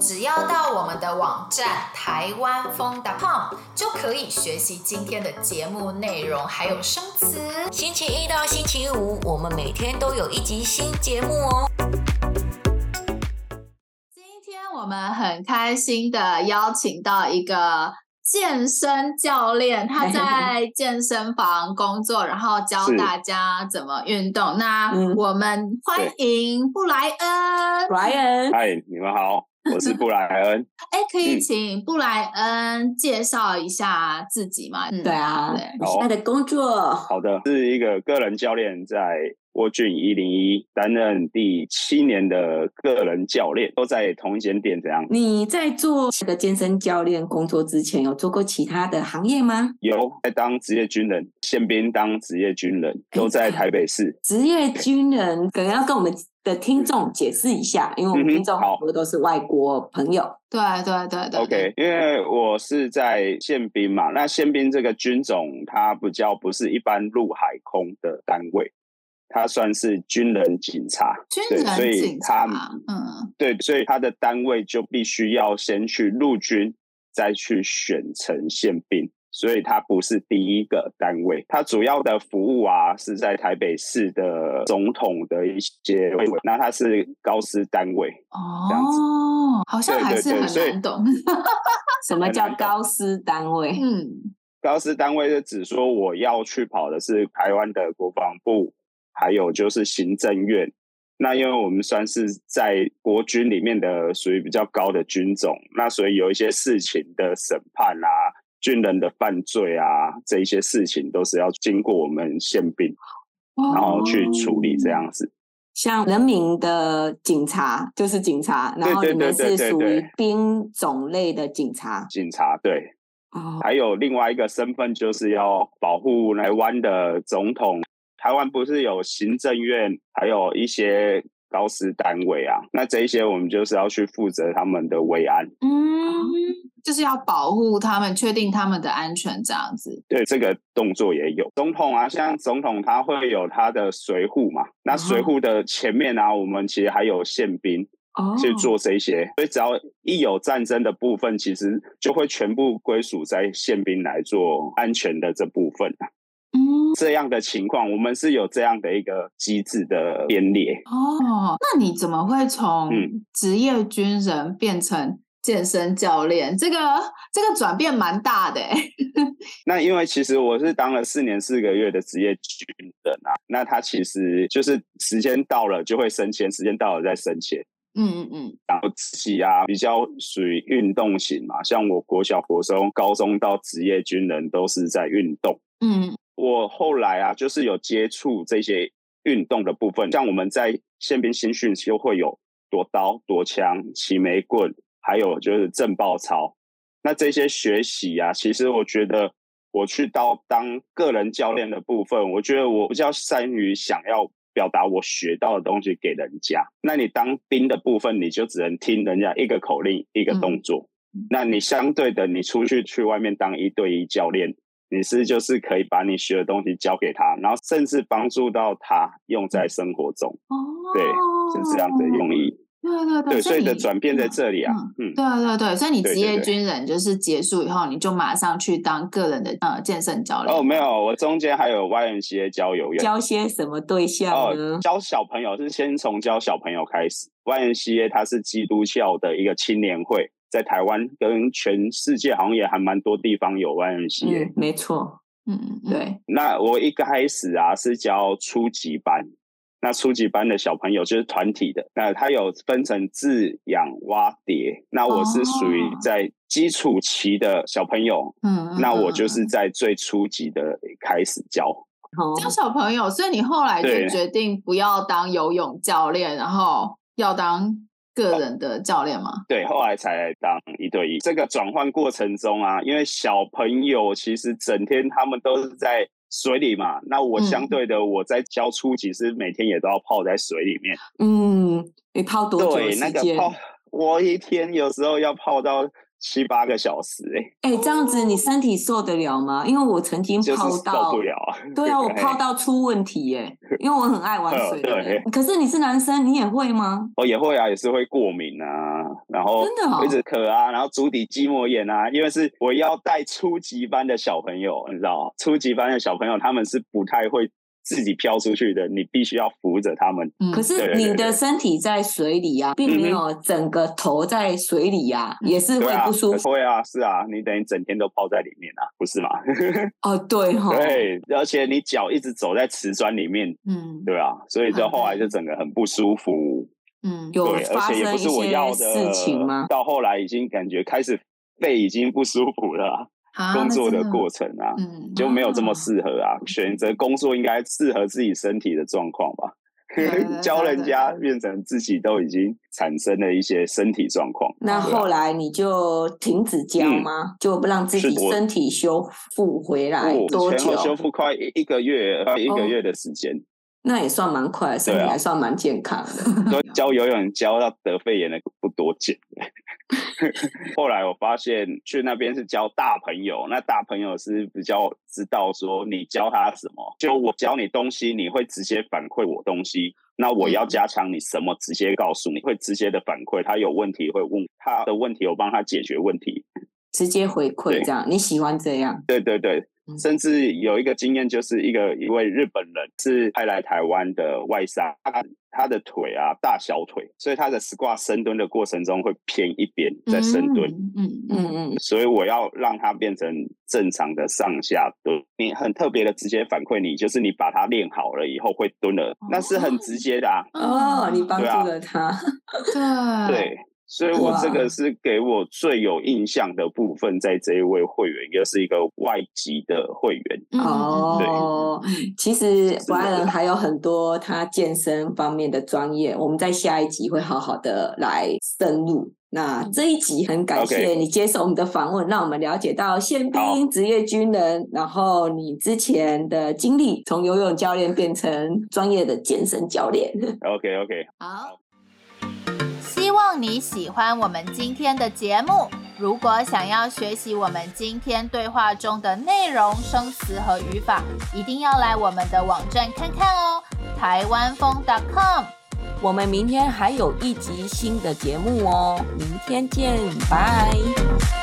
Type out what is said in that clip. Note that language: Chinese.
只要到我们的网站台湾风 .com 就可以学习今天的节目内容，还有生词。星期一到星期五，我们每天都有一集新节目哦。今天我们很开心的邀请到一个健身教练，他在健身房工作，然后教大家怎么运动。那我们欢迎布莱恩。布莱恩，嗨，你们好。我是布莱恩，哎，可以请布莱恩介绍一下自己吗？嗯，对啊，对，他的工作，好的，是一个个人教练，在沃俊一零一担任第七年的个人教练，都在同一间店这样。你在做这个健身教练工作之前，有做过其他的行业吗？有，在当职业军人，宪兵当职业军人，都在台北市。职业军人可能要跟我们的听众解释一下，因为我们听众很多都是外国朋友。对对对对。OK，因为我是在宪兵嘛，那宪兵这个军种，它比较不是一般陆海空的单位，它算是军人警察。军人警察。嗯，对，所以他的单位就必须要先去陆军，再去选成宪兵。所以他不是第一个单位，他主要的服务啊是在台北市的总统的一些位，那他是高师单位哦，这样子，好像还是很难懂，什么叫高师单位？嗯，高师单位是指说我要去跑的是台湾的国防部，还有就是行政院。那因为我们算是在国军里面的属于比较高的军种，那所以有一些事情的审判啊。军人的犯罪啊，这一些事情都是要经过我们宪兵，然后去处理这样子。像人民的警察就是警察，然后你们是属于兵种类的警察。警察对，还有另外一个身份就是要保护台湾的总统。台湾不是有行政院，还有一些高师单位啊，那这一些我们就是要去负责他们的维安。嗯。就是要保护他们，确定他们的安全，这样子。对，这个动作也有。总统啊，像总统他会有他的随扈嘛，那随扈的前面啊，我们其实还有宪兵去做这些，所以只要一有战争的部分，其实就会全部归属在宪兵来做安全的这部分。嗯，这样的情况，我们是有这样的一个机制的编列。哦，那你怎么会从职业军人变成？健身教练，这个这个转变蛮大的。那因为其实我是当了四年四个月的职业军人啊，那他其实就是时间到了就会升迁，时间到了再升迁。嗯嗯嗯。然后自己啊，比较属于运动型嘛，像我国小、国中、高中到职业军人都是在运动。嗯。我后来啊，就是有接触这些运动的部分，像我们在宪兵新训就会有夺刀、夺枪、骑枚棍。还有就是正爆操，那这些学习啊，其实我觉得我去到当个人教练的部分，我觉得我比较善于想要表达我学到的东西给人家。那你当兵的部分，你就只能听人家一个口令一个动作。嗯、那你相对的，你出去去外面当一对一教练，你是就是可以把你学的东西教给他，然后甚至帮助到他用在生活中。哦，对，是这样的用意。对对对，对，所以的转变在这里啊，嗯，对对对，所以你职业军人就是结束以后，你就马上去当个人的呃健身教练。哦，没有，我中间还有 YMCA 教游泳，教些什么对象呢？哦，教小朋友是先从教小朋友开始。YMCA 它是基督教的一个青年会，在台湾跟全世界好像也还蛮多地方有 YMCA。嗯，没错，嗯，对。那我一开始啊是教初级班。那初级班的小朋友就是团体的，那他有分成自养蛙蝶。那我是属于在基础期的小朋友，嗯，那我就是在最初级的开始教教小朋友。所以你后来就决定不要当游泳教练，然后要当个人的教练吗？对，后来才来当一对一。这个转换过程中啊，因为小朋友其实整天他们都是在。水里嘛，那我相对的，我在教初级是每天也都要泡在水里面。嗯，你泡多久？对，那个泡，我一天有时候要泡到七八个小时哎、欸，哎、欸，这样子你身体受得了吗？因为我曾经泡到，受不了啊。对啊，我 泡到出问题耶，因为我很爱玩水。对，可是你是男生，你也会吗？哦，也会啊，也是会过敏啊，然后真的一直咳啊，然后足底筋膜炎啊，因为是我要带初级班的小朋友，你知道，初级班的小朋友他们是不太会。自己飘出去的，你必须要扶着他们。可是你的身体在水里啊，并没有整个头在水里啊，也是会不舒服。会啊，是啊，你等于整天都泡在里面啊，不是吗？哦，对哈。对，而且你脚一直走在瓷砖里面，嗯，对啊，所以就后来就整个很不舒服。嗯，有发生一些事情吗？到后来已经感觉开始背已经不舒服了。工作的过程啊，嗯、就没有这么适合啊。选择工作应该适合自己身体的状况吧。教人家变成自己都已经产生了一些身体状况。那后来你就停止教吗？嗯、就不让自己身体修复回来多久？前后修复快一个月，快一个月的时间。哦那也算蛮快，身体还算蛮健康的。啊、教游泳教到得肺炎的不多见。后来我发现去那边是教大朋友，那大朋友是比较知道说你教他什么，就我教你东西，你会直接反馈我东西。那我要加强你什么，直接告诉你，会直接的反馈。他有问题会问他的问题，我帮他解决问题，直接回馈这样。你喜欢这样？对对对。甚至有一个经验，就是一个一位日本人是派来台湾的外商，他他的腿啊大小腿，所以他的 squat 深蹲的过程中会偏一边在深蹲，嗯嗯嗯，所以我要让他变成正常的上下蹲。你很特别的直接反馈你，就是你把他练好了以后会蹲了，那是很直接的啊。哦，你帮助了他，对。对所以我这个是给我最有印象的部分，在这一位会员，又是一个外籍的会员。哦，对其实 Brian 还有很多他健身方面的专业，我们在下一集会好好的来深入。那这一集很感谢你接受我们的访问，让我们了解到宪兵职业军人，然后你之前的经历，从游泳教练变成专业的健身教练。OK OK，好。希望你喜欢我们今天的节目。如果想要学习我们今天对话中的内容、生词和语法，一定要来我们的网站看看哦，台湾风 .com。我们明天还有一集新的节目哦，明天见，拜。